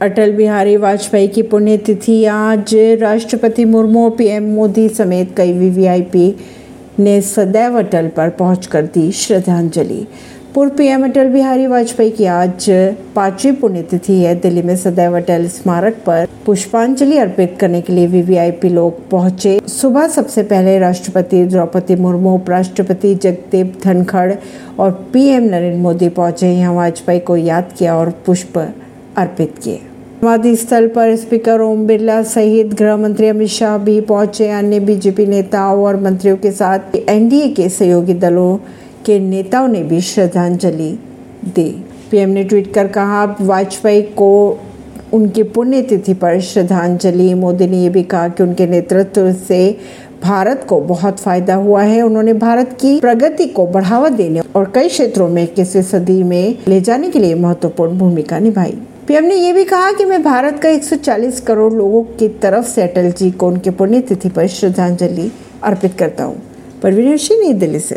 अटल बिहारी वाजपेयी की पुण्यतिथि। आज राष्ट्रपति मुर्मू पीएम मोदी समेत कई वीवीआईपी ने सदैव अटल पर पहुंचकर दी श्रद्धांजलि। पूर्व पीएम अटल बिहारी वाजपेयी की आज पांचवी पुण्यतिथि है। दिल्ली में सदैव अटल स्मारक पर पुष्पांजलि अर्पित करने के लिए वीवीआईपी लोग पहुँचे। सुबह सबसे पहले राष्ट्रपति द्रौपदी मुर्मू, उपराष्ट्रपति जगदीप धनखड़ और पीएम नरेंद्र मोदी पहुँचे। यहाँ वाजपेयी को याद किया और पुष्प अर्पित किए। समाधि स्थल पर स्पीकर ओम बिरला सहित गृह मंत्री अमित शाह भी पहुँचे। अन्य बीजेपी नेताओं और मंत्रियों के साथ एनडीए के सहयोगी दलों के नेताओं ने भी श्रद्धांजलि दी। पीएम ने ट्वीट कर कहा, वाजपेयी को उनकी पुण्यतिथि पर श्रद्धांजलि। मोदी ने यह भी कहा कि उनके नेतृत्व से भारत को बहुत फ़ायदा हुआ है। उन्होंने भारत की प्रगति को बढ़ावा देने और कई क्षेत्रों में किसी सदी में ले जाने के लिए महत्वपूर्ण भूमिका निभाई। पीएम ने यह भी कहा कि मैं भारत का 140 करोड़ लोगों की तरफ़ से अटल जी को उनकी पुण्यतिथि पर श्रद्धांजलि अर्पित करता हूँ। परवीन सिंह, नई दिल्ली से।